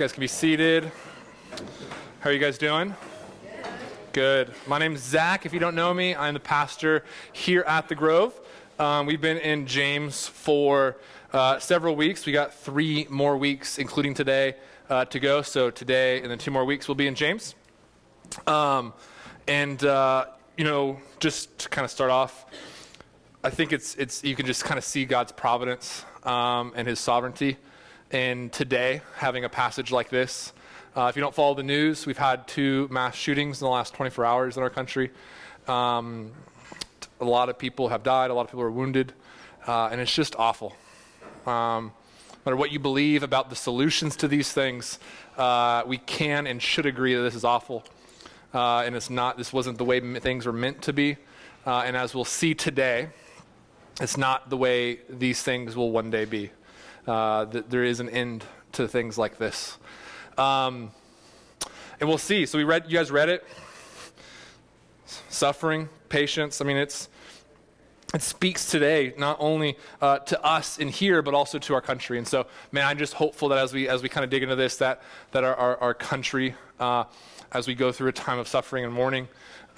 guys can be seated. How are you guys doing? Good. My name's Zach. If you don't know me, I'm the pastor here at the Grove. Um, we've been in James for uh, several weeks. We got three more weeks, including today, uh, to go. So today and then two more weeks, we'll be in James. Um, and uh, you know, just to kind of start off, I think it's it's you can just kind of see God's providence um, and His sovereignty. And today, having a passage like this, uh, if you don't follow the news, we've had two mass shootings in the last 24 hours in our country. Um, a lot of people have died. A lot of people are wounded, uh, and it's just awful. Um, no matter what you believe about the solutions to these things, uh, we can and should agree that this is awful, uh, and it's not. This wasn't the way things were meant to be, uh, and as we'll see today, it's not the way these things will one day be. Uh, that there is an end to things like this. Um, and we'll see. So we read, you guys read it. Suffering, patience. I mean, it's it speaks today not only uh, to us in here but also to our country and so man i'm just hopeful that as we as we kind of dig into this that that our, our, our country uh, as we go through a time of suffering and mourning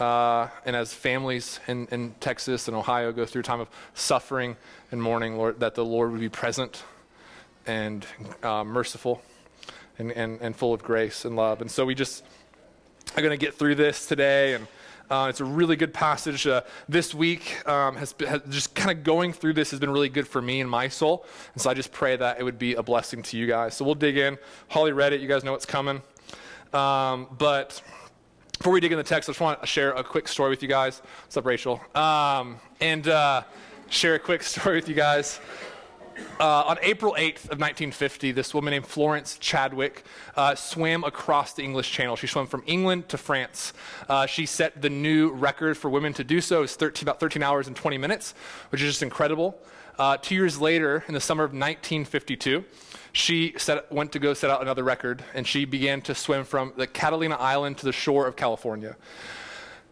uh, and as families in, in texas and ohio go through a time of suffering and mourning lord that the lord would be present and uh, merciful and, and, and full of grace and love. And so we just are going to get through this today. And uh, it's a really good passage. Uh, this week um, has, been, has, just kind of going through this has been really good for me and my soul. And so I just pray that it would be a blessing to you guys. So we'll dig in. Holly read it. You guys know what's coming. Um, but before we dig in the text, I just want to share a quick story with you guys. What's up, Rachel? Um, and uh, share a quick story with you guys. Uh, on April 8th of 1950, this woman named Florence Chadwick uh, swam across the English Channel. She swam from England to France. Uh, she set the new record for women to do so. It was 13, about 13 hours and 20 minutes, which is just incredible. Uh, two years later, in the summer of 1952, she set, went to go set out another record, and she began to swim from the Catalina Island to the shore of California.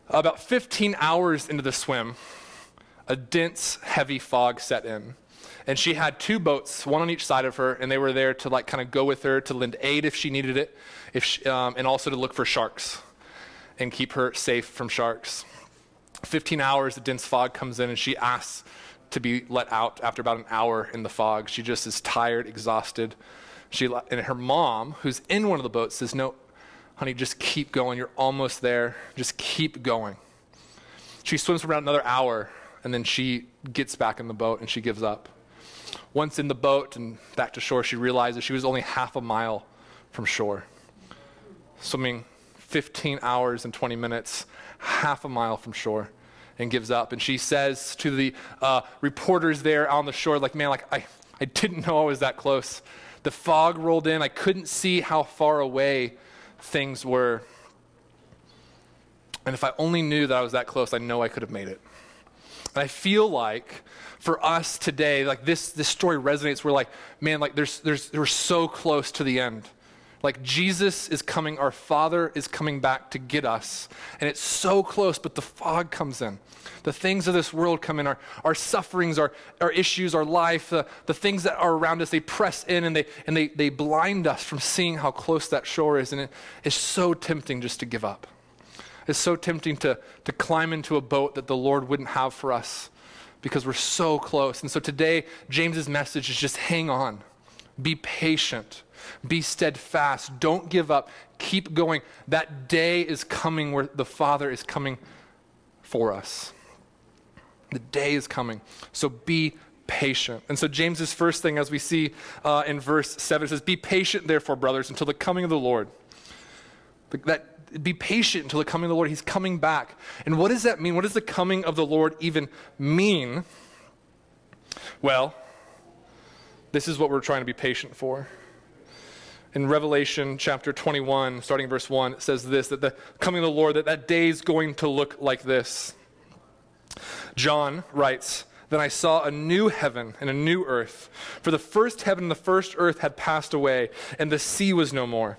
About 15 hours into the swim, a dense, heavy fog set in and she had two boats, one on each side of her, and they were there to like kind of go with her to lend aid if she needed it, if she, um, and also to look for sharks and keep her safe from sharks. 15 hours, the dense fog comes in, and she asks to be let out after about an hour in the fog. She just is tired, exhausted. She and her mom, who's in one of the boats, says, "No, honey, just keep going. You're almost there. Just keep going." She swims for about another hour, and then she gets back in the boat and she gives up. Once in the boat and back to shore, she realized she was only half a mile from shore. Swimming 15 hours and 20 minutes, half a mile from shore, and gives up. And she says to the uh, reporters there on the shore, like, man, like, I, I didn't know I was that close. The fog rolled in. I couldn't see how far away things were. And if I only knew that I was that close, I know I could have made it. And I feel like for us today, like this, this story resonates. We're like, man, like there's, there's, we're so close to the end. Like Jesus is coming, our Father is coming back to get us. And it's so close, but the fog comes in. The things of this world come in, our, our sufferings, our, our issues, our life, the, the things that are around us, they press in and, they, and they, they blind us from seeing how close that shore is. And it is so tempting just to give up. It's so tempting to, to climb into a boat that the Lord wouldn't have for us because we're so close. And so today, James's message is just hang on, be patient, be steadfast, don't give up, keep going. That day is coming where the Father is coming for us. The day is coming. So be patient. And so, James's first thing, as we see uh, in verse 7, says, Be patient, therefore, brothers, until the coming of the Lord. That be patient until the coming of the Lord. He's coming back. And what does that mean? What does the coming of the Lord even mean? Well, this is what we're trying to be patient for. In Revelation chapter 21, starting verse 1, it says this that the coming of the Lord, that that day is going to look like this. John writes, then I saw a new heaven and a new earth. For the first heaven and the first earth had passed away, and the sea was no more.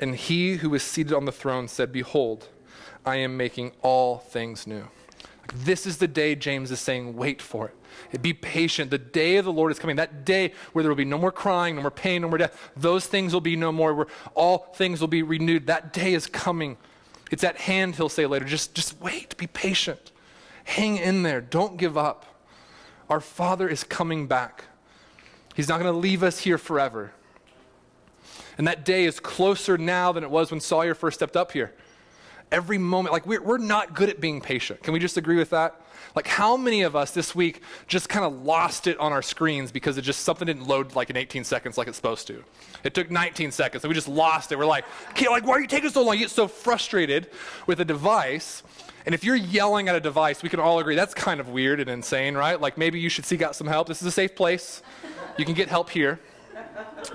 And he who was seated on the throne said, Behold, I am making all things new. This is the day James is saying, wait for it. Be patient. The day of the Lord is coming. That day where there will be no more crying, no more pain, no more death. Those things will be no more, where all things will be renewed. That day is coming. It's at hand, he'll say later. Just, just wait. Be patient. Hang in there. Don't give up. Our Father is coming back. He's not going to leave us here forever. And that day is closer now than it was when Sawyer first stepped up here every moment. Like, we're, we're not good at being patient. Can we just agree with that? Like, how many of us this week just kind of lost it on our screens because it just something didn't load like in 18 seconds like it's supposed to? It took 19 seconds, and we just lost it. We're like, like, why are you taking so long? You get so frustrated with a device. And if you're yelling at a device, we can all agree that's kind of weird and insane, right? Like, maybe you should seek out some help. This is a safe place. You can get help here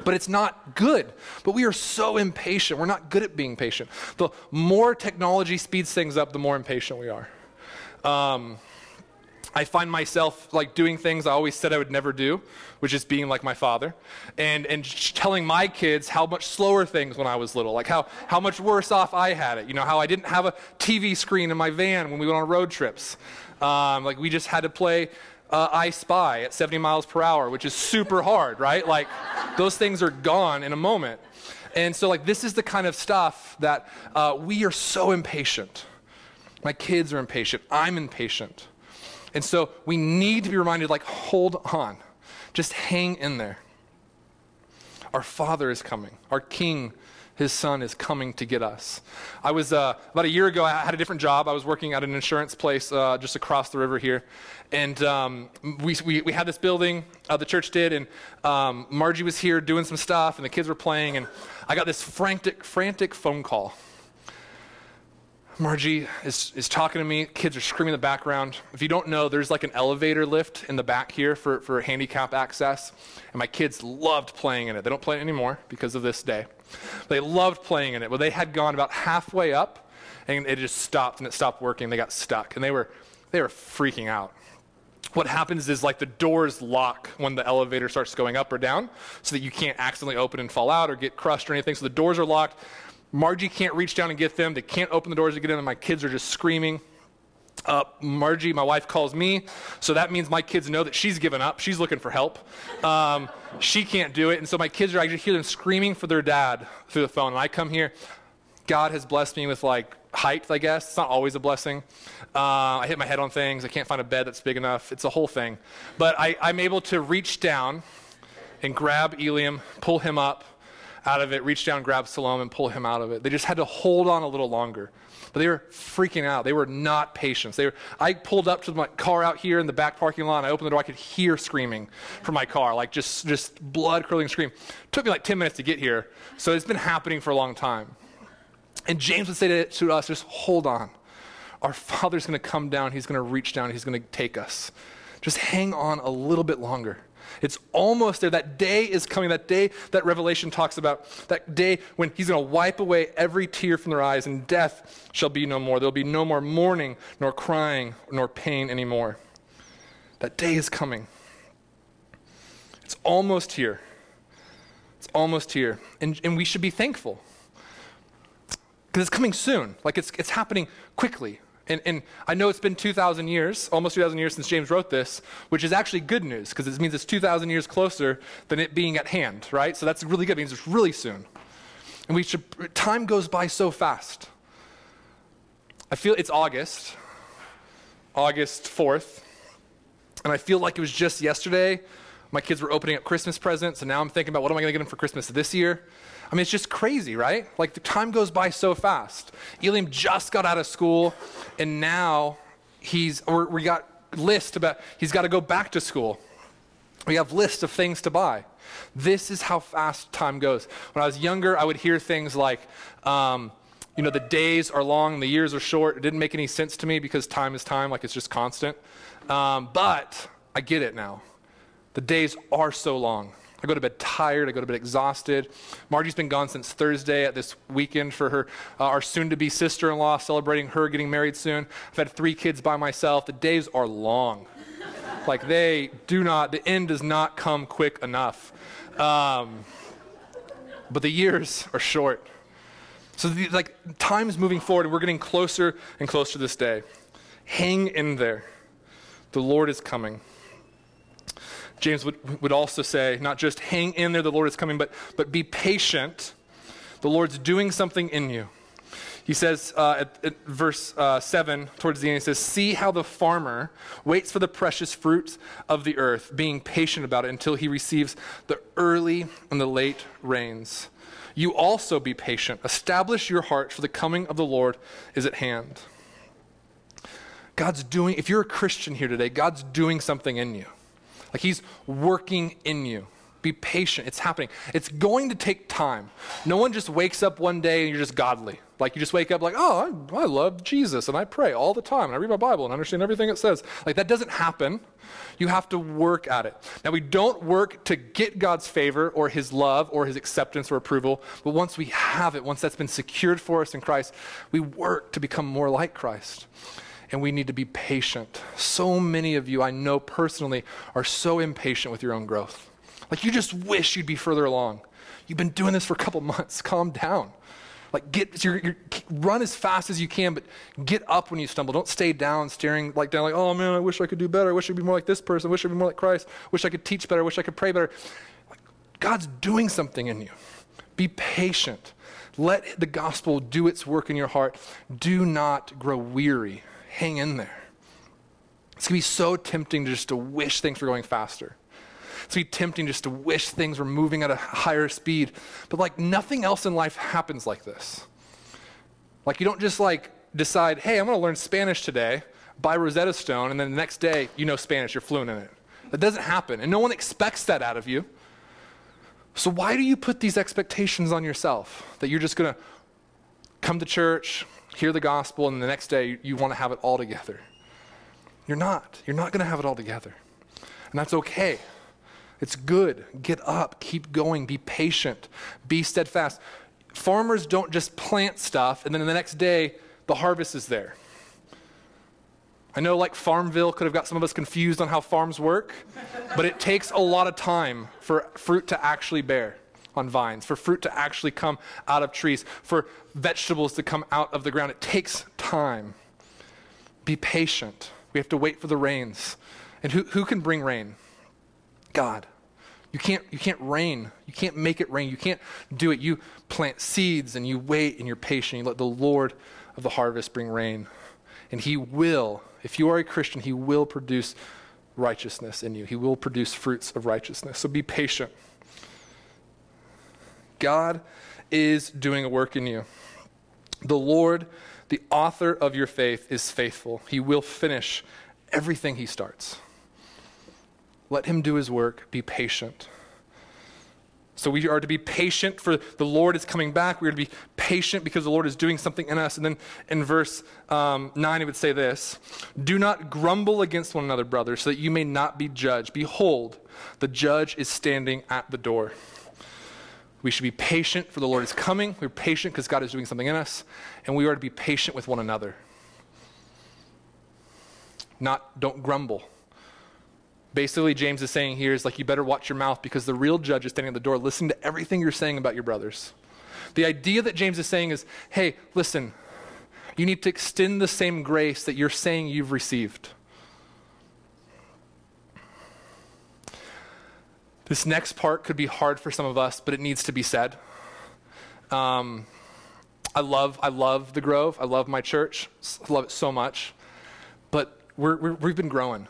but it's not good. But we are so impatient. We're not good at being patient. The more technology speeds things up, the more impatient we are. Um, I find myself like doing things I always said I would never do, which is being like my father, and and telling my kids how much slower things when I was little, like how how much worse off I had it. You know how I didn't have a TV screen in my van when we went on road trips. Um, like we just had to play uh, I Spy at 70 miles per hour, which is super hard, right? Like, those things are gone in a moment. And so, like, this is the kind of stuff that uh, we are so impatient. My kids are impatient. I'm impatient. And so, we need to be reminded, like, hold on. Just hang in there. Our Father is coming. Our King his son is coming to get us. I was, uh, about a year ago, I had a different job. I was working at an insurance place uh, just across the river here. And um, we, we, we, had this building, uh, the church did, and um, Margie was here doing some stuff, and the kids were playing, and I got this frantic, frantic phone call Margie is, is talking to me. Kids are screaming in the background. If you don't know, there's like an elevator lift in the back here for, for handicap access. And my kids loved playing in it. They don't play it anymore because of this day. They loved playing in it. Well, they had gone about halfway up and it just stopped and it stopped working. They got stuck and they were, they were freaking out. What happens is like the doors lock when the elevator starts going up or down so that you can't accidentally open and fall out or get crushed or anything. So the doors are locked Margie can't reach down and get them. They can't open the doors to get in, and my kids are just screaming. Uh, Margie, my wife, calls me, so that means my kids know that she's given up. She's looking for help. Um, she can't do it, and so my kids are. I just hear them screaming for their dad through the phone, and I come here. God has blessed me with like height, I guess. It's not always a blessing. Uh, I hit my head on things. I can't find a bed that's big enough. It's a whole thing. But I, I'm able to reach down and grab Eliam, pull him up, out of it, reach down, grab Salome, and pull him out of it. They just had to hold on a little longer. But they were freaking out. They were not patient. They were, I pulled up to my car out here in the back parking lot. I opened the door. I could hear screaming from my car, like just, just blood curdling scream. It took me like 10 minutes to get here. So it's been happening for a long time. And James would say to, to us, just hold on. Our Father's going to come down. He's going to reach down. He's going to take us. Just hang on a little bit longer. It's almost there. That day is coming. That day that Revelation talks about. That day when he's going to wipe away every tear from their eyes, and death shall be no more. There'll be no more mourning, nor crying, nor pain anymore. That day is coming. It's almost here. It's almost here. And, and we should be thankful. Because it's coming soon. Like it's, it's happening quickly. And, and, I know it's been 2,000 years, almost 2,000 years since James wrote this, which is actually good news because it means it's 2,000 years closer than it being at hand, right? So that's really good. It means it's really soon. And we should, time goes by so fast. I feel it's August, August 4th, and I feel like it was just yesterday. My kids were opening up Christmas presents, and now I'm thinking about what am I going to get them for Christmas this year? I mean, it's just crazy, right? Like the time goes by so fast. Eliam just got out of school, and now he's, or we got list about, he's got to go back to school. We have lists of things to buy. This is how fast time goes. When I was younger, I would hear things like, um, you know, the days are long, the years are short. It didn't make any sense to me because time is time, like it's just constant. Um, but I get it now. The days are so long. I go to bed tired. I go to bed exhausted. Margie's been gone since Thursday at this weekend for her, uh, our soon to be sister in law, celebrating her getting married soon. I've had three kids by myself. The days are long. like they do not, the end does not come quick enough. Um, but the years are short. So, the, like, time's moving forward, and we're getting closer and closer to this day. Hang in there. The Lord is coming. James would, would also say, not just hang in there, the Lord is coming, but, but be patient. The Lord's doing something in you. He says uh, at, at, verse uh, 7, towards the end, he says, See how the farmer waits for the precious fruits of the earth, being patient about it until he receives the early and the late rains. You also be patient. Establish your heart, for the coming of the Lord is at hand. God's doing, if you're a Christian here today, God's doing something in you. Like He's working in you. Be patient. It's happening. It's going to take time. No one just wakes up one day and you're just godly. Like you just wake up like, oh, I, I love Jesus and I pray all the time and I read my Bible and understand everything it says. Like that doesn't happen. You have to work at it. Now, we don't work to get God's favor or his love or his acceptance or approval, but once we have it, once that's been secured for us in Christ, we work to become more like Christ. And we need to be patient. So many of you, I know personally, are so impatient with your own growth. Like you just wish you'd be further along. You've been doing this for a couple months. Calm down. Like get run as fast as you can, but get up when you stumble. Don't stay down, staring like down, like oh man, I wish I could do better. I wish I'd be more like this person. I wish I'd be more like Christ. I wish I could teach better. I wish I could pray better. Like, God's doing something in you. Be patient. Let the gospel do its work in your heart. Do not grow weary. Hang in there. It's gonna be so tempting just to wish things were going faster. It's going to be tempting just to wish things were moving at a higher speed. But like nothing else in life happens like this. Like you don't just like decide, hey, I'm going to learn Spanish today, buy Rosetta Stone, and then the next day you know Spanish, you're fluent in it. That doesn't happen. And no one expects that out of you. So why do you put these expectations on yourself that you're just going to come to church, hear the gospel, and the next day you want to have it all together? You're not. You're not going to have it all together. And that's okay. It's good. Get up, keep going, be patient, be steadfast. Farmers don't just plant stuff and then the next day the harvest is there. I know, like Farmville could have got some of us confused on how farms work, but it takes a lot of time for fruit to actually bear on vines, for fruit to actually come out of trees, for vegetables to come out of the ground. It takes time. Be patient. We have to wait for the rains. And who, who can bring rain? God. You can't, you can't rain. You can't make it rain. You can't do it. You plant seeds and you wait and you're patient. You let the Lord of the harvest bring rain. And He will, if you are a Christian, He will produce righteousness in you. He will produce fruits of righteousness. So be patient. God is doing a work in you. The Lord, the author of your faith, is faithful. He will finish everything He starts. Let him do his work. Be patient. So we are to be patient for the Lord is coming back. We are to be patient because the Lord is doing something in us. And then in verse um, 9, it would say this Do not grumble against one another, brothers, so that you may not be judged. Behold, the judge is standing at the door. We should be patient for the Lord is coming. We're patient because God is doing something in us. And we are to be patient with one another. Not, don't grumble. Basically, James is saying here is like, you better watch your mouth because the real judge is standing at the door listening to everything you're saying about your brothers. The idea that James is saying is, hey, listen, you need to extend the same grace that you're saying you've received. This next part could be hard for some of us, but it needs to be said. Um, I love, I love the Grove. I love my church. I love it so much. But we're, we have been growing.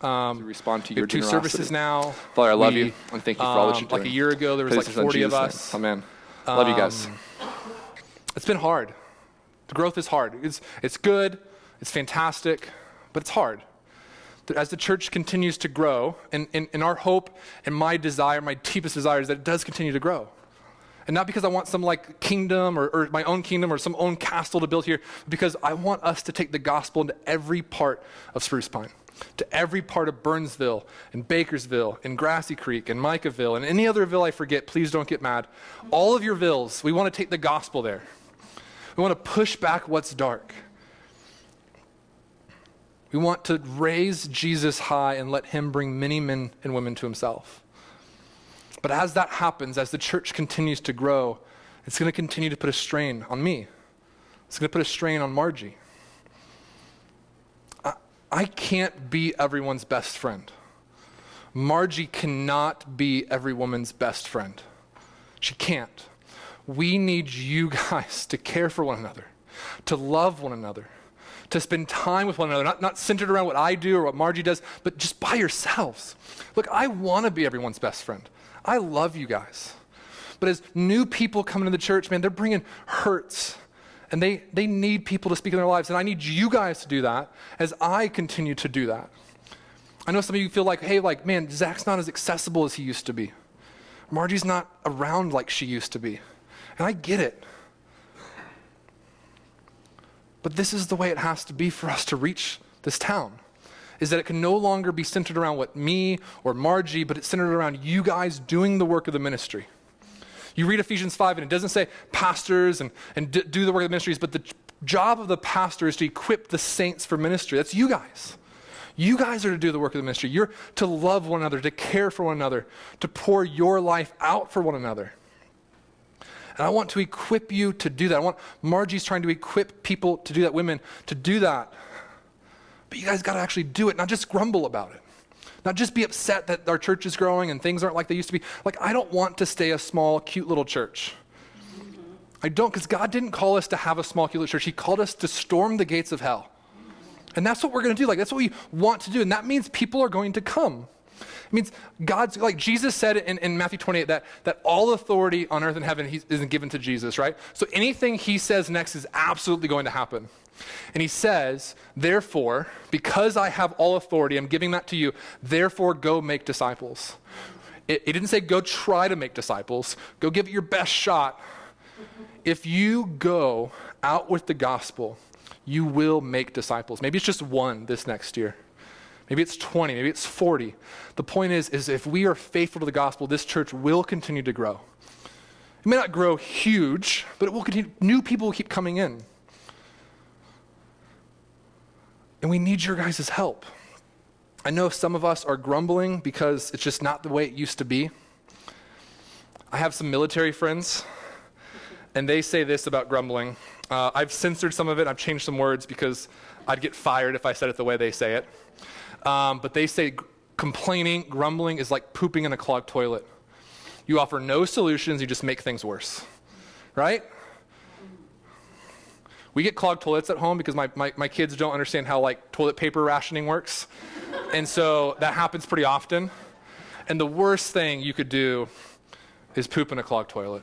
Um, to respond to your two services now. Father, I love we, you and thank you for all that you're doing. Like a year ago, there was like 40 of us. Amen. Love you guys. Um, it's been hard. The growth is hard. It's, it's good, it's fantastic, but it's hard. As the church continues to grow, and, and, and our hope and my desire, my deepest desire is that it does continue to grow. And not because I want some like kingdom or, or my own kingdom or some own castle to build here, because I want us to take the gospel into every part of Spruce Pine to every part of Burnsville and Bakersville and Grassy Creek and Micaville and any other ville I forget, please don't get mad. All of your villes, we want to take the gospel there. We want to push back what's dark. We want to raise Jesus high and let him bring many men and women to himself. But as that happens, as the church continues to grow, it's going to continue to put a strain on me. It's going to put a strain on Margie. I, I can't be everyone's best friend. Margie cannot be every woman's best friend. She can't. We need you guys to care for one another, to love one another to spend time with one another, not, not centered around what I do or what Margie does, but just by yourselves. Look, I want to be everyone's best friend. I love you guys. But as new people come into the church, man, they're bringing hurts. And they, they need people to speak in their lives. And I need you guys to do that as I continue to do that. I know some of you feel like, hey, like, man, Zach's not as accessible as he used to be. Margie's not around like she used to be. And I get it. But this is the way it has to be for us to reach this town. Is that it can no longer be centered around what me or Margie, but it's centered around you guys doing the work of the ministry. You read Ephesians 5, and it doesn't say pastors and, and d- do the work of the ministries, but the job of the pastor is to equip the saints for ministry. That's you guys. You guys are to do the work of the ministry. You're to love one another, to care for one another, to pour your life out for one another. And I want to equip you to do that. I want Margie's trying to equip people to do that, women to do that. But you guys got to actually do it, not just grumble about it. Not just be upset that our church is growing and things aren't like they used to be. Like, I don't want to stay a small, cute little church. I don't, because God didn't call us to have a small, cute little church. He called us to storm the gates of hell. And that's what we're going to do. Like, that's what we want to do. And that means people are going to come. It means God's, like Jesus said in, in Matthew 28, that, that all authority on earth and heaven isn't given to Jesus, right? So anything he says next is absolutely going to happen. And he says, therefore, because I have all authority, I'm giving that to you, therefore go make disciples. It, it didn't say go try to make disciples, go give it your best shot. If you go out with the gospel, you will make disciples. Maybe it's just one this next year. Maybe it's 20, maybe it's 40. The point is, is if we are faithful to the gospel, this church will continue to grow. It may not grow huge, but it will continue. New people will keep coming in. And we need your guys' help. I know some of us are grumbling because it's just not the way it used to be. I have some military friends, and they say this about grumbling. Uh, I've censored some of it, I've changed some words because I'd get fired if I said it the way they say it. Um, but they say complaining, grumbling is like pooping in a clogged toilet. You offer no solutions, you just make things worse. Right? We get clogged toilets at home because my, my, my kids don't understand how like toilet paper rationing works. and so that happens pretty often. And the worst thing you could do is poop in a clogged toilet.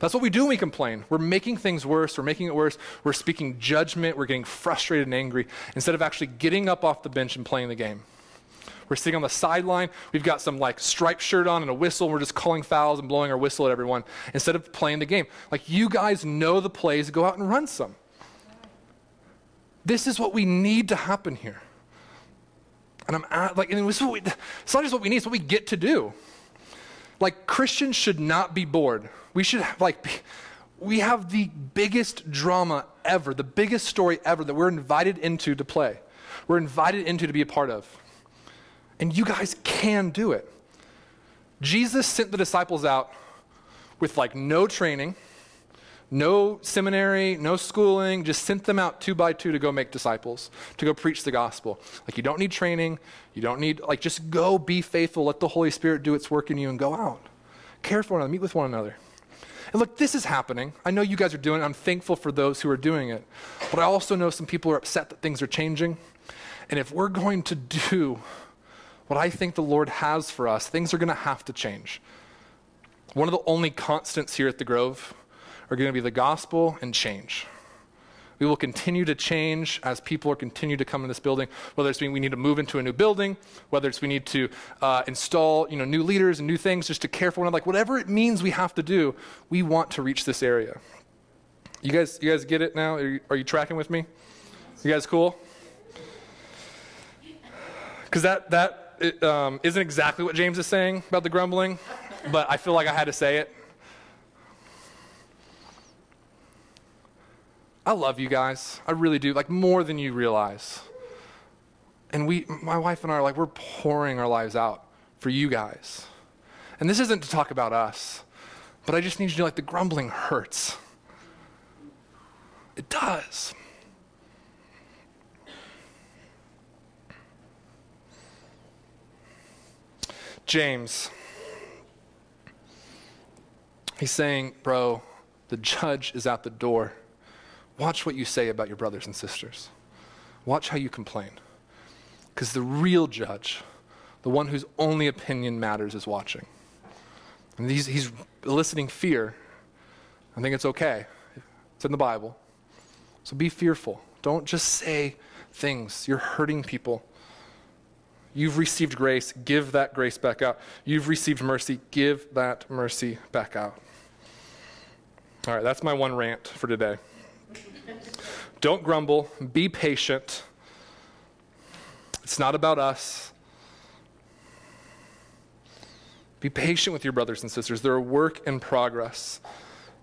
That's what we do when we complain. We're making things worse. We're making it worse. We're speaking judgment. We're getting frustrated and angry instead of actually getting up off the bench and playing the game. We're sitting on the sideline. We've got some like striped shirt on and a whistle. And we're just calling fouls and blowing our whistle at everyone instead of playing the game. Like you guys know the plays. Go out and run some. This is what we need to happen here. And I'm at, like, and it's, we, it's not just what we need, it's what we get to do. Like Christians should not be bored. We should have, like, be, we have the biggest drama ever, the biggest story ever that we're invited into to play. We're invited into to be a part of. And you guys can do it. Jesus sent the disciples out with like no training, no seminary, no schooling, just sent them out two by two to go make disciples, to go preach the gospel. Like you don't need training, you don't need like just go be faithful, let the Holy Spirit do its work in you and go out. Care for one another, meet with one another. And look, this is happening. I know you guys are doing it. I'm thankful for those who are doing it. But I also know some people are upset that things are changing. And if we're going to do what I think the Lord has for us, things are going to have to change. One of the only constants here at the Grove are going to be the gospel and change. We will continue to change as people are continue to come in this building, whether it's we need to move into a new building, whether it's we need to uh, install you know, new leaders and new things just to care for one another. Like whatever it means we have to do, we want to reach this area. You guys, you guys get it now? Are you, are you tracking with me? You guys cool? Because that, that it, um, not exactly what James is saying about the grumbling, but I feel like I had to say it. I love you guys. I really do, like more than you realize. And we, my wife and I are like, we're pouring our lives out for you guys. And this isn't to talk about us, but I just need you to like the grumbling hurts. It does. James, he's saying, bro, the judge is at the door. Watch what you say about your brothers and sisters. Watch how you complain. Because the real judge, the one whose only opinion matters, is watching. And he's, he's eliciting fear. I think it's okay. It's in the Bible. So be fearful. Don't just say things. You're hurting people. You've received grace, give that grace back out. You've received mercy, give that mercy back out. All right, that's my one rant for today. Don't grumble, be patient. It's not about us. Be patient with your brothers and sisters. They're a work in progress.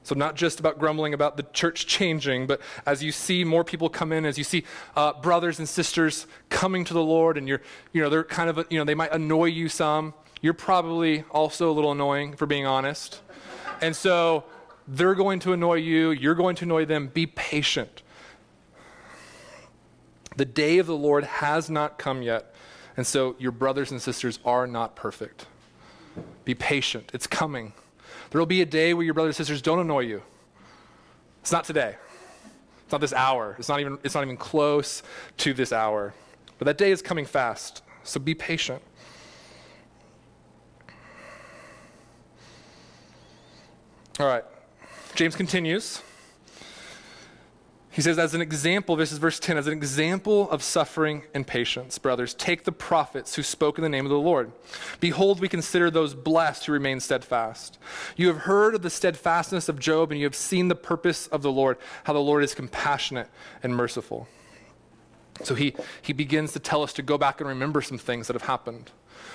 So, not just about grumbling about the church changing, but as you see more people come in, as you see uh, brothers and sisters coming to the Lord, and you're, you know, they're kind of, you know, they might annoy you some. You're probably also a little annoying, for being honest. And so, they're going to annoy you, you're going to annoy them. Be patient. The day of the Lord has not come yet, and so your brothers and sisters are not perfect. Be patient, it's coming. There will be a day where your brothers and sisters don't annoy you. It's not today. It's not this hour. It's not even, it's not even close to this hour. But that day is coming fast, so be patient. All right. James continues. He says, as an example, this is verse 10, as an example of suffering and patience, brothers, take the prophets who spoke in the name of the Lord. Behold, we consider those blessed who remain steadfast. You have heard of the steadfastness of Job, and you have seen the purpose of the Lord, how the Lord is compassionate and merciful. So he, he begins to tell us to go back and remember some things that have happened.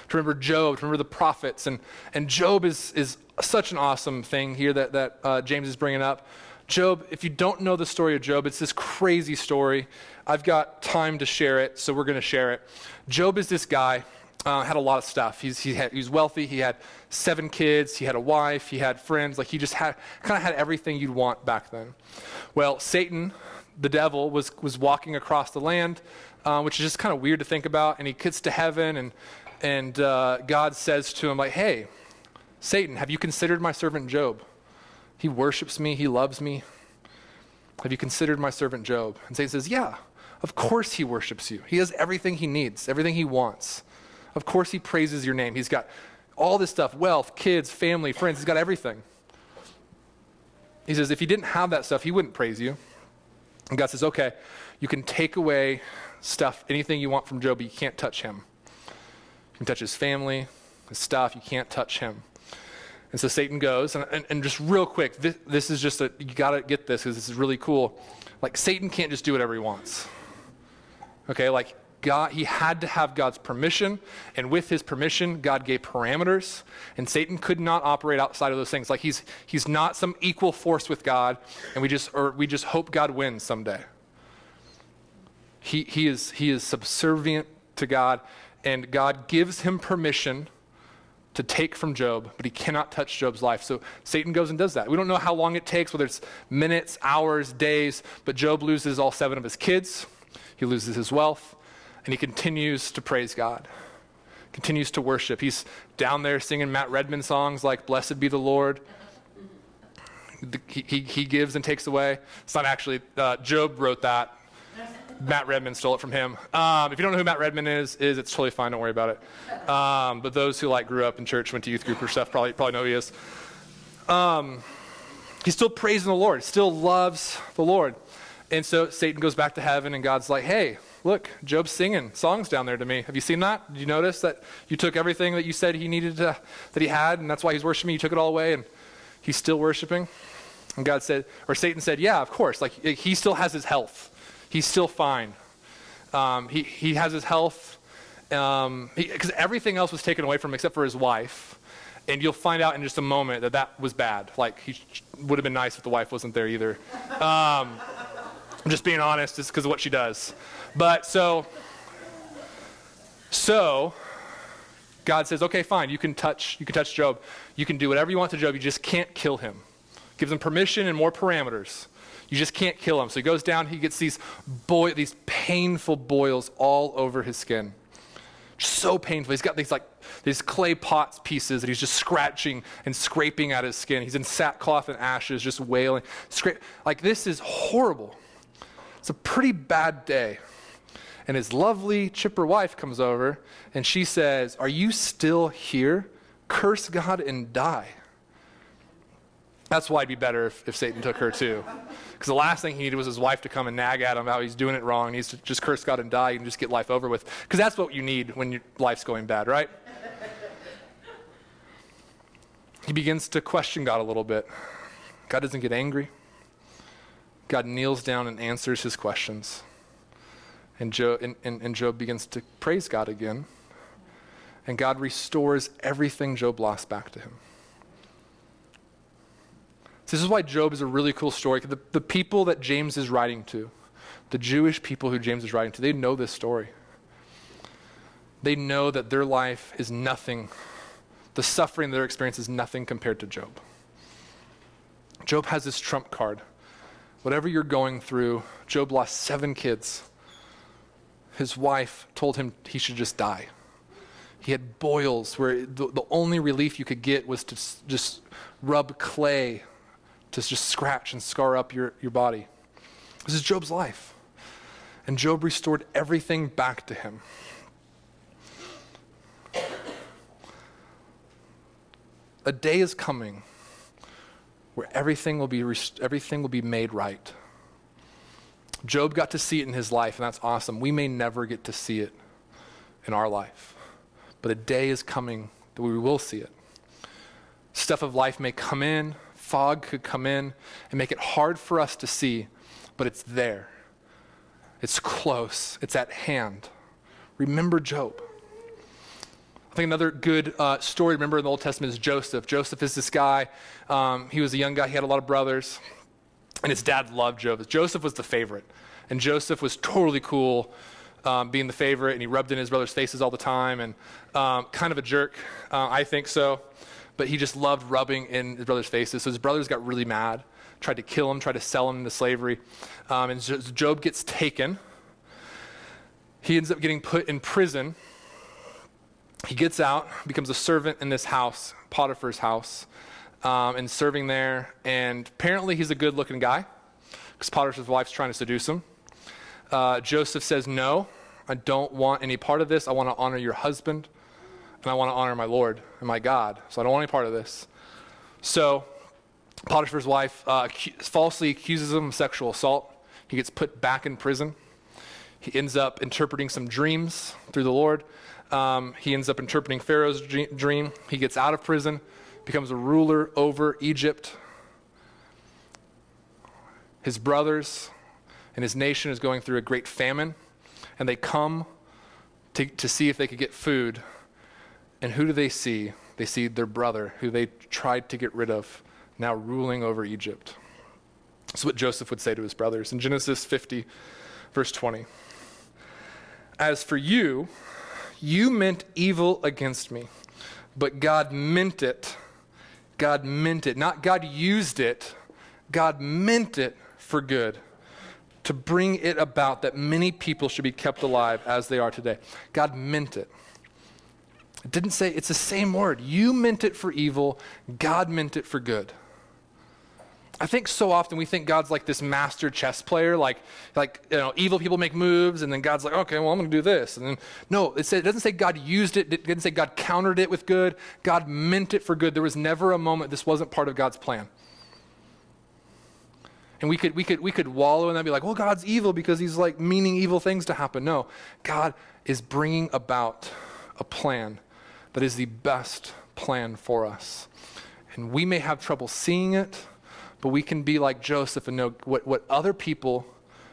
To remember Job, to remember the prophets. And, and Job is, is such an awesome thing here that, that uh, James is bringing up Job, if you don't know the story of Job, it's this crazy story. I've got time to share it, so we're going to share it. Job is this guy, uh, had a lot of stuff. He's, he, had, he was wealthy. He had seven kids. He had a wife. He had friends. Like he just had kind of had everything you'd want back then. Well, Satan, the devil, was, was walking across the land, uh, which is just kind of weird to think about. And he gets to heaven, and, and uh, God says to him, like, hey, Satan, have you considered my servant Job? He worships me, he loves me. Have you considered my servant Job? And Satan says, Yeah, of course he worships you. He has everything he needs, everything he wants. Of course he praises your name. He's got all this stuff wealth, kids, family, friends. He's got everything. He says, If he didn't have that stuff, he wouldn't praise you. And God says, Okay, you can take away stuff, anything you want from Job, but you can't touch him. You can touch his family, his stuff, you can't touch him. And so Satan goes, and, and, and just real quick, this, this is just a, you got to get this because this is really cool. Like, Satan can't just do whatever he wants. Okay, like, God, he had to have God's permission, and with his permission, God gave parameters, and Satan could not operate outside of those things. Like he's he's not some equal force with God, and we just or we just hope God wins someday. He he is he is subservient to God, and God gives him permission to take from Job, but he cannot touch Job's life. So Satan goes and does that. We don't know how long it takes, whether it's minutes, hours, days, but Job loses all seven of his kids, he loses his wealth, and he continues to praise God, continues to worship. He's down there singing Matt Redman songs like Blessed be the Lord. He, he, he gives and takes away. It's not actually, uh, Job wrote that Matt Redman stole it from him. Um, if you don't know who Matt Redman is, is it's totally fine. Don't worry about it. Um, but those who like grew up in church, went to youth group or stuff, probably probably know who he is. Um, he's still praising the Lord. Still loves the Lord. And so Satan goes back to heaven, and God's like, hey, look, Job's singing songs down there to me. Have you seen that? Did you notice that you took everything that you said he needed to, that he had, and that's why he's worshiping? You took it all away, and he's still worshiping? And God said, or Satan said, yeah, of course. Like, he still has his health. He's still fine. Um, he, he has his health because um, everything else was taken away from him except for his wife. And you'll find out in just a moment that that was bad. Like, he would have been nice if the wife wasn't there either. Um, I'm just being honest, just because of what she does. But so, so, God says, okay, fine, you can touch, you can touch Job. You can do whatever you want to Job. You just can't kill him. Gives him permission and more parameters. You just can't kill him. So he goes down, he gets these, boy, these painful boils all over his skin. So painful. He's got these like these clay pots pieces that he's just scratching and scraping at his skin. He's in sackcloth and ashes, just wailing. Like this is horrible. It's a pretty bad day. And his lovely chipper wife comes over and she says, Are you still here? Curse God and die. That's why it'd be better if, if Satan took her too. Because the last thing he needed was his wife to come and nag at him how he's doing it wrong. He needs to just curse God and die and just get life over with. Because that's what you need when your life's going bad, right? he begins to question God a little bit. God doesn't get angry. God kneels down and answers his questions. And Job, and, and, and Job begins to praise God again. And God restores everything Job lost back to him. This is why Job is a really cool story. The, the people that James is writing to, the Jewish people who James is writing to, they know this story. They know that their life is nothing, the suffering they're experiencing is nothing compared to Job. Job has this trump card. Whatever you're going through, Job lost seven kids. His wife told him he should just die. He had boils where the, the only relief you could get was to just rub clay to just scratch and scar up your, your body. This is Job's life. And Job restored everything back to him. A day is coming where everything will be, rest- everything will be made right. Job got to see it in his life, and that's awesome. We may never get to see it in our life, but a day is coming that we will see it. Stuff of life may come in, fog could come in and make it hard for us to see, but it's there. It's close, it's at hand. Remember Job. I think another good uh, story, remember in the Old Testament, is Joseph. Joseph is this guy. Um, he was a young guy, he had a lot of brothers, and his dad loved Joseph. Joseph was the favorite, and Joseph was totally cool. Um, being the favorite, and he rubbed in his brother's faces all the time, and um, kind of a jerk, uh, I think so but he just loved rubbing in his brother's faces. So his brothers got really mad, tried to kill him, tried to sell him into slavery. Um, and Job gets taken. He ends up getting put in prison. He gets out, becomes a servant in this house, Potiphar's house, um, and serving there. And apparently he's a good looking guy because Potiphar's wife's trying to seduce him. Uh, Joseph says, No, I don't want any part of this. I want to honor your husband and I want to honor my Lord and my God. So I don't want any part of this. So Potiphar's wife uh, falsely accuses him of sexual assault. He gets put back in prison. He ends up interpreting some dreams through the Lord. Um, he ends up interpreting Pharaoh's dream. He gets out of prison, becomes a ruler over Egypt. His brothers and his nation is going through a great famine, and they come to, to see if they could get food and who do they see? They see their brother, who they tried to get rid of, now ruling over Egypt. That's what Joseph would say to his brothers in Genesis 50, verse 20. As for you, you meant evil against me, but God meant it. God meant it. Not God used it, God meant it for good to bring it about that many people should be kept alive as they are today. God meant it. It didn't say, it's the same word. You meant it for evil, God meant it for good. I think so often we think God's like this master chess player, like, like you know, evil people make moves, and then God's like, okay, well, I'm going to do this. And then, no, it, said, it doesn't say God used it, it didn't say God countered it with good. God meant it for good. There was never a moment this wasn't part of God's plan. And we could, we could, we could wallow in that and be like, well, God's evil because he's like meaning evil things to happen. No, God is bringing about a plan that is the best plan for us. And we may have trouble seeing it, but we can be like Joseph and know what, what other people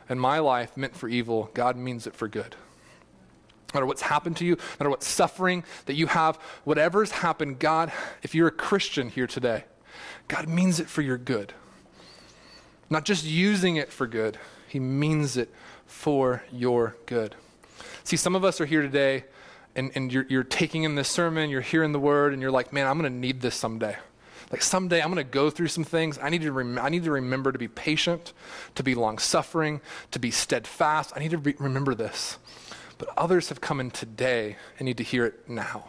in my life meant for evil, God means it for good. No matter what's happened to you, no matter what suffering that you have, whatever's happened, God, if you're a Christian here today, God means it for your good. Not just using it for good, He means it for your good. See, some of us are here today and, and you're, you're taking in this sermon, you're hearing the word, and you're like, man, I'm going to need this someday. Like someday I'm going to go through some things. I need to rem- I need to remember to be patient, to be long suffering, to be steadfast. I need to be- remember this. But others have come in today and need to hear it now.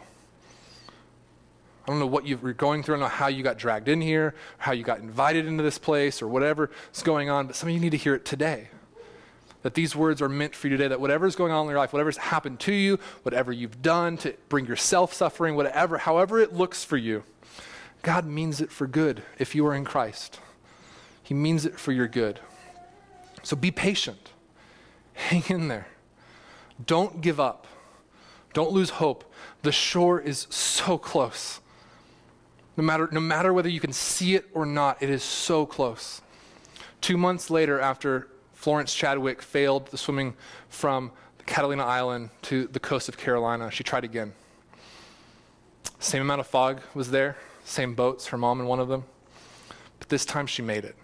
I don't know what you're going through. I don't know how you got dragged in here, how you got invited into this place, or whatever is going on, but some of you need to hear it today. That these words are meant for you today, that whatever's going on in your life, whatever's happened to you, whatever you've done to bring yourself suffering, whatever, however it looks for you, God means it for good if you are in Christ. He means it for your good. So be patient. Hang in there. Don't give up. Don't lose hope. The shore is so close. No matter, no matter whether you can see it or not, it is so close. Two months later, after Florence Chadwick failed the swimming from Catalina Island to the coast of Carolina, she tried again. Same amount of fog was there, same boats, her mom in one of them. But this time she made it.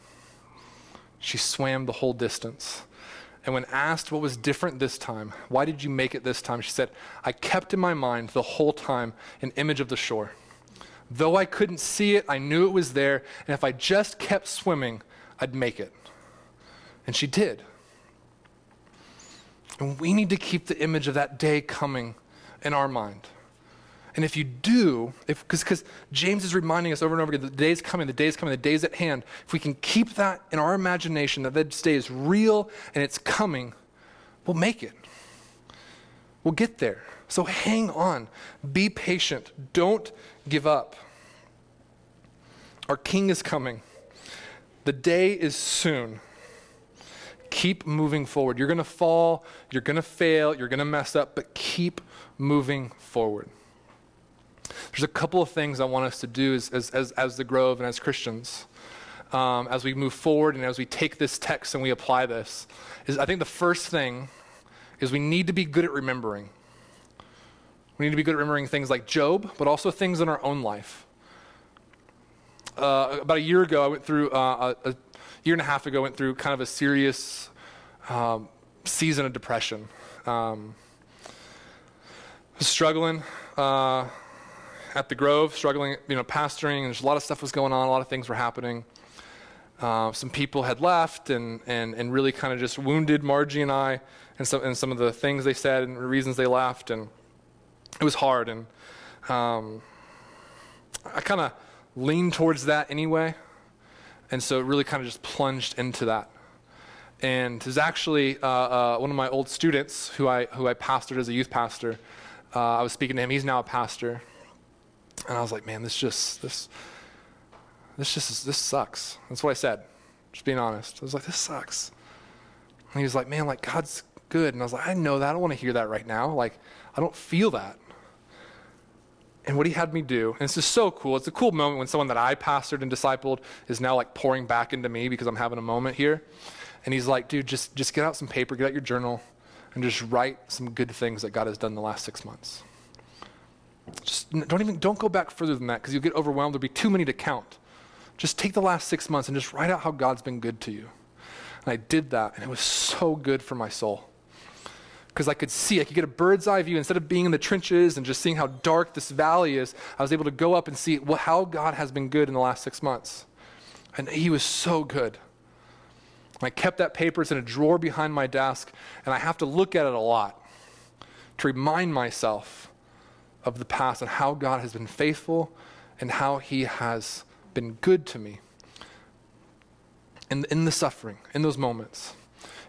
She swam the whole distance. And when asked what was different this time, why did you make it this time? She said, I kept in my mind the whole time an image of the shore. Though I couldn't see it, I knew it was there, and if I just kept swimming, I'd make it. And she did. And we need to keep the image of that day coming in our mind. And if you do, because James is reminding us over and over again, the day is coming, the day is coming, the day is at hand. If we can keep that in our imagination, that that day is real and it's coming, we'll make it. We'll get there. So hang on. Be patient. Don't give up. Our King is coming. The day is soon. Keep moving forward. You're going to fall, you're going to fail, you're going to mess up, but keep moving forward. There's a couple of things I want us to do as, as, as, as the Grove and as Christians. Um, as we move forward and as we take this text and we apply this, is I think the first thing is we need to be good at remembering. We need to be good at remembering things like Job, but also things in our own life. Uh, about a year ago, I went through, uh, a, a, year and a half ago, went through kind of a serious um, season of depression. Um, struggling. Uh, at the Grove, struggling, you know, pastoring, and there's a lot of stuff was going on, a lot of things were happening. Uh, some people had left and, and, and really kind of just wounded Margie and I and some, and some of the things they said and the reasons they left. And it was hard. And um, I kind of leaned towards that anyway. And so it really kind of just plunged into that. And there's actually uh, uh, one of my old students who I, who I pastored as a youth pastor. Uh, I was speaking to him. He's now a pastor. And I was like, man, this just, this, this just, this sucks. That's what I said, just being honest. I was like, this sucks. And he was like, man, like God's good. And I was like, I know that. I don't want to hear that right now. Like, I don't feel that. And what he had me do, and it's just so cool. It's a cool moment when someone that I pastored and discipled is now like pouring back into me because I'm having a moment here. And he's like, dude, just, just get out some paper, get out your journal, and just write some good things that God has done the last six months. Just don't even don't go back further than that because you'll get overwhelmed. There'll be too many to count. Just take the last six months and just write out how God's been good to you. And I did that, and it was so good for my soul. Because I could see, I could get a bird's eye view instead of being in the trenches and just seeing how dark this valley is. I was able to go up and see how God has been good in the last six months. And He was so good. I kept that paper, it's in a drawer behind my desk, and I have to look at it a lot to remind myself of the past and how God has been faithful and how He has been good to me in, in the suffering, in those moments.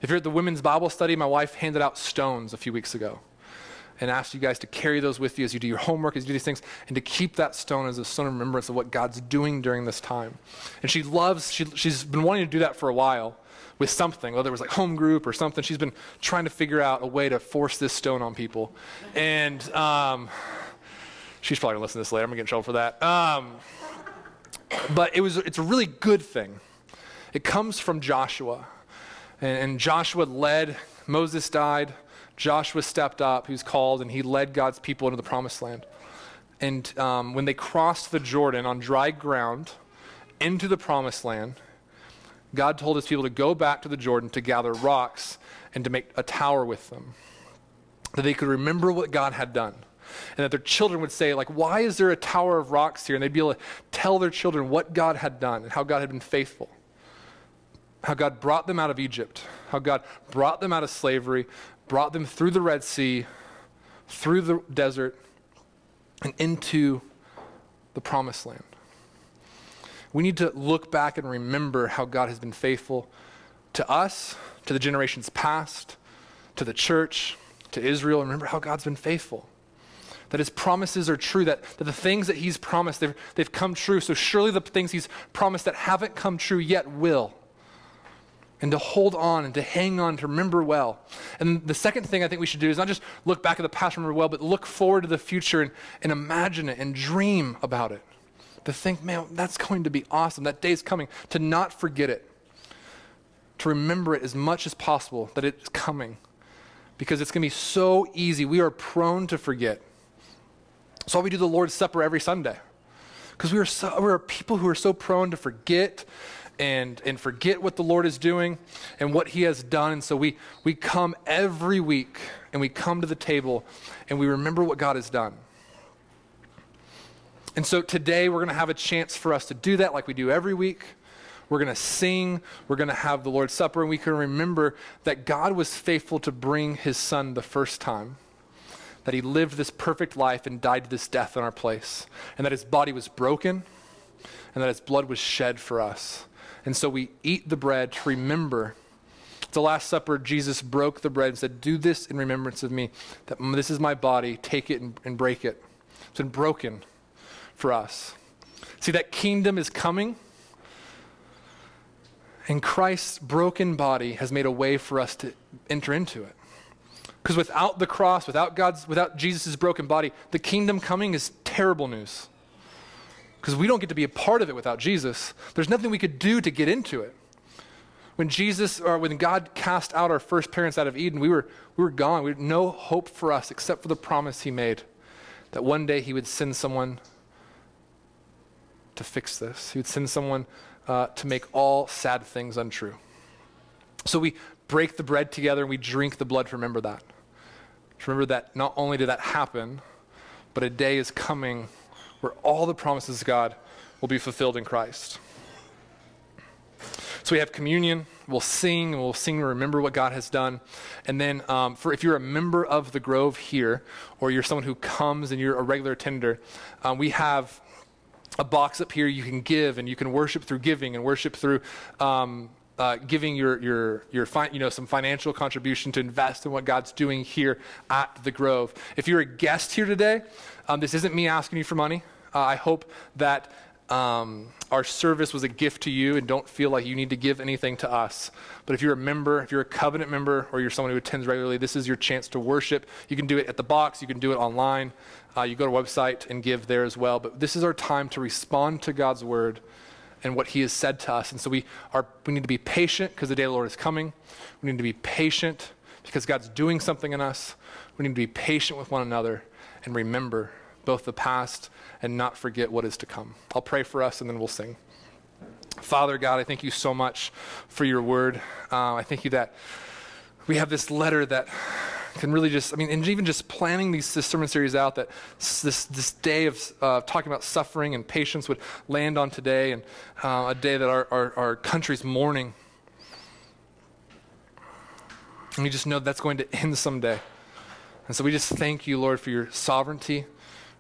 If you're at the women's Bible study, my wife handed out stones a few weeks ago. and asked you guys to carry those with you as you do your homework, as you do these things, and to keep that stone as a stone of remembrance of what God's doing during this time. And she loves, she, she's been wanting to do that for a while with something, whether it was like home group or something. She's been trying to figure out a way to force this stone on people. And um, she's probably going to listen to this later. I'm going to get in trouble for that. Um, but it was, it's a really good thing. It comes from Joshua. And, and Joshua led, Moses died. Joshua stepped up, he was called, and he led God's people into the promised land. And um, when they crossed the Jordan on dry ground into the promised land, God told his people to go back to the Jordan to gather rocks and to make a tower with them. That they could remember what God had done. And that their children would say, like, why is there a tower of rocks here? And they'd be able to tell their children what God had done and how God had been faithful. How God brought them out of Egypt, how God brought them out of slavery, brought them through the Red Sea, through the desert, and into the promised land. We need to look back and remember how God has been faithful to us, to the generations past, to the church, to Israel. Remember how God's been faithful. That his promises are true, that, that the things that he's promised, they've, they've come true. So surely the things he's promised that haven't come true yet will. And to hold on and to hang on, to remember well. And the second thing I think we should do is not just look back at the past, remember well, but look forward to the future and, and imagine it and dream about it to think, man, that's going to be awesome. That day's coming. To not forget it. To remember it as much as possible that it's coming. Because it's going to be so easy. We are prone to forget. That's why we do the Lord's Supper every Sunday. Because we are so, we are people who are so prone to forget and, and forget what the Lord is doing and what He has done. And so we, we come every week and we come to the table and we remember what God has done. And so today we're going to have a chance for us to do that like we do every week. We're going to sing. We're going to have the Lord's Supper, and we can remember that God was faithful to bring his son the first time, that he lived this perfect life and died this death in our place, and that his body was broken, and that his blood was shed for us. And so we eat the bread to remember. At the Last Supper, Jesus broke the bread and said, Do this in remembrance of me, that this is my body, take it and, and break it. It's been broken for us. See, that kingdom is coming. And Christ's broken body has made a way for us to enter into it. Because without the cross, without God's, without Jesus' broken body, the kingdom coming is terrible news. Because we don't get to be a part of it without Jesus. There's nothing we could do to get into it. When Jesus, or when God cast out our first parents out of Eden, we were, we were gone. We had no hope for us except for the promise he made that one day he would send someone to fix this. He would send someone uh, to make all sad things untrue. So we break the bread together and we drink the blood to remember that. To remember that not only did that happen, but a day is coming where all the promises of God will be fulfilled in Christ. So we have communion. We'll sing. We'll sing and remember what God has done. And then, um, for if you're a member of the Grove here, or you're someone who comes and you're a regular attender, um, we have a box up here you can give and you can worship through giving and worship through um, uh, giving your, your, your fi- you know, some financial contribution to invest in what God's doing here at the Grove. If you're a guest here today, um, this isn't me asking you for money. Uh, I hope that um, our service was a gift to you and don't feel like you need to give anything to us. But if you're a member, if you're a covenant member, or you're someone who attends regularly, this is your chance to worship. You can do it at the box, you can do it online. Uh, you go to website and give there as well. But this is our time to respond to God's word and what he has said to us. And so we, are, we need to be patient because the day of the Lord is coming. We need to be patient because God's doing something in us. We need to be patient with one another and remember both the past and not forget what is to come. I'll pray for us and then we'll sing. Father God, I thank you so much for your word. Uh, I thank you that we have this letter that can really just, I mean, and even just planning these sermon series out, that this, this day of uh, talking about suffering and patience would land on today, and uh, a day that our, our, our country's mourning. And we just know that's going to end someday. And so we just thank you, Lord, for your sovereignty,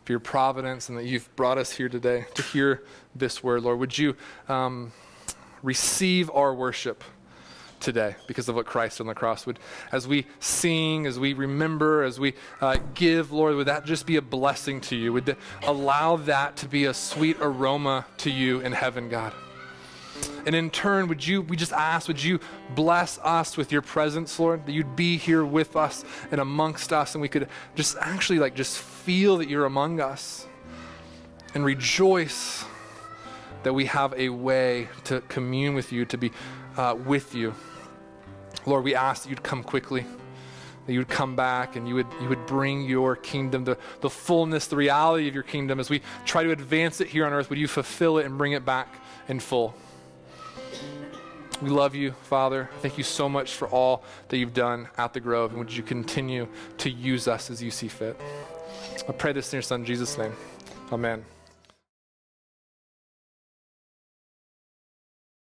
for your providence, and that you've brought us here today to hear this word, Lord. Would you um, receive our worship? Today because of what Christ on the cross would. As we sing, as we remember, as we uh, give, Lord, would that just be a blessing to you? Would that allow that to be a sweet aroma to you in heaven, God? And in turn, would you, we just ask, would you bless us with your presence, Lord? That you'd be here with us and amongst us, and we could just actually like just feel that you're among us and rejoice that we have a way to commune with you, to be uh, with you. Lord, we ask that you'd come quickly, that you would come back and you would, you would bring your kingdom, the, the fullness, the reality of your kingdom. As we try to advance it here on earth, would you fulfill it and bring it back in full? We love you, Father. Thank you so much for all that you've done at the Grove, and would you continue to use us as you see fit? I pray this in your Son, Jesus' name. Amen.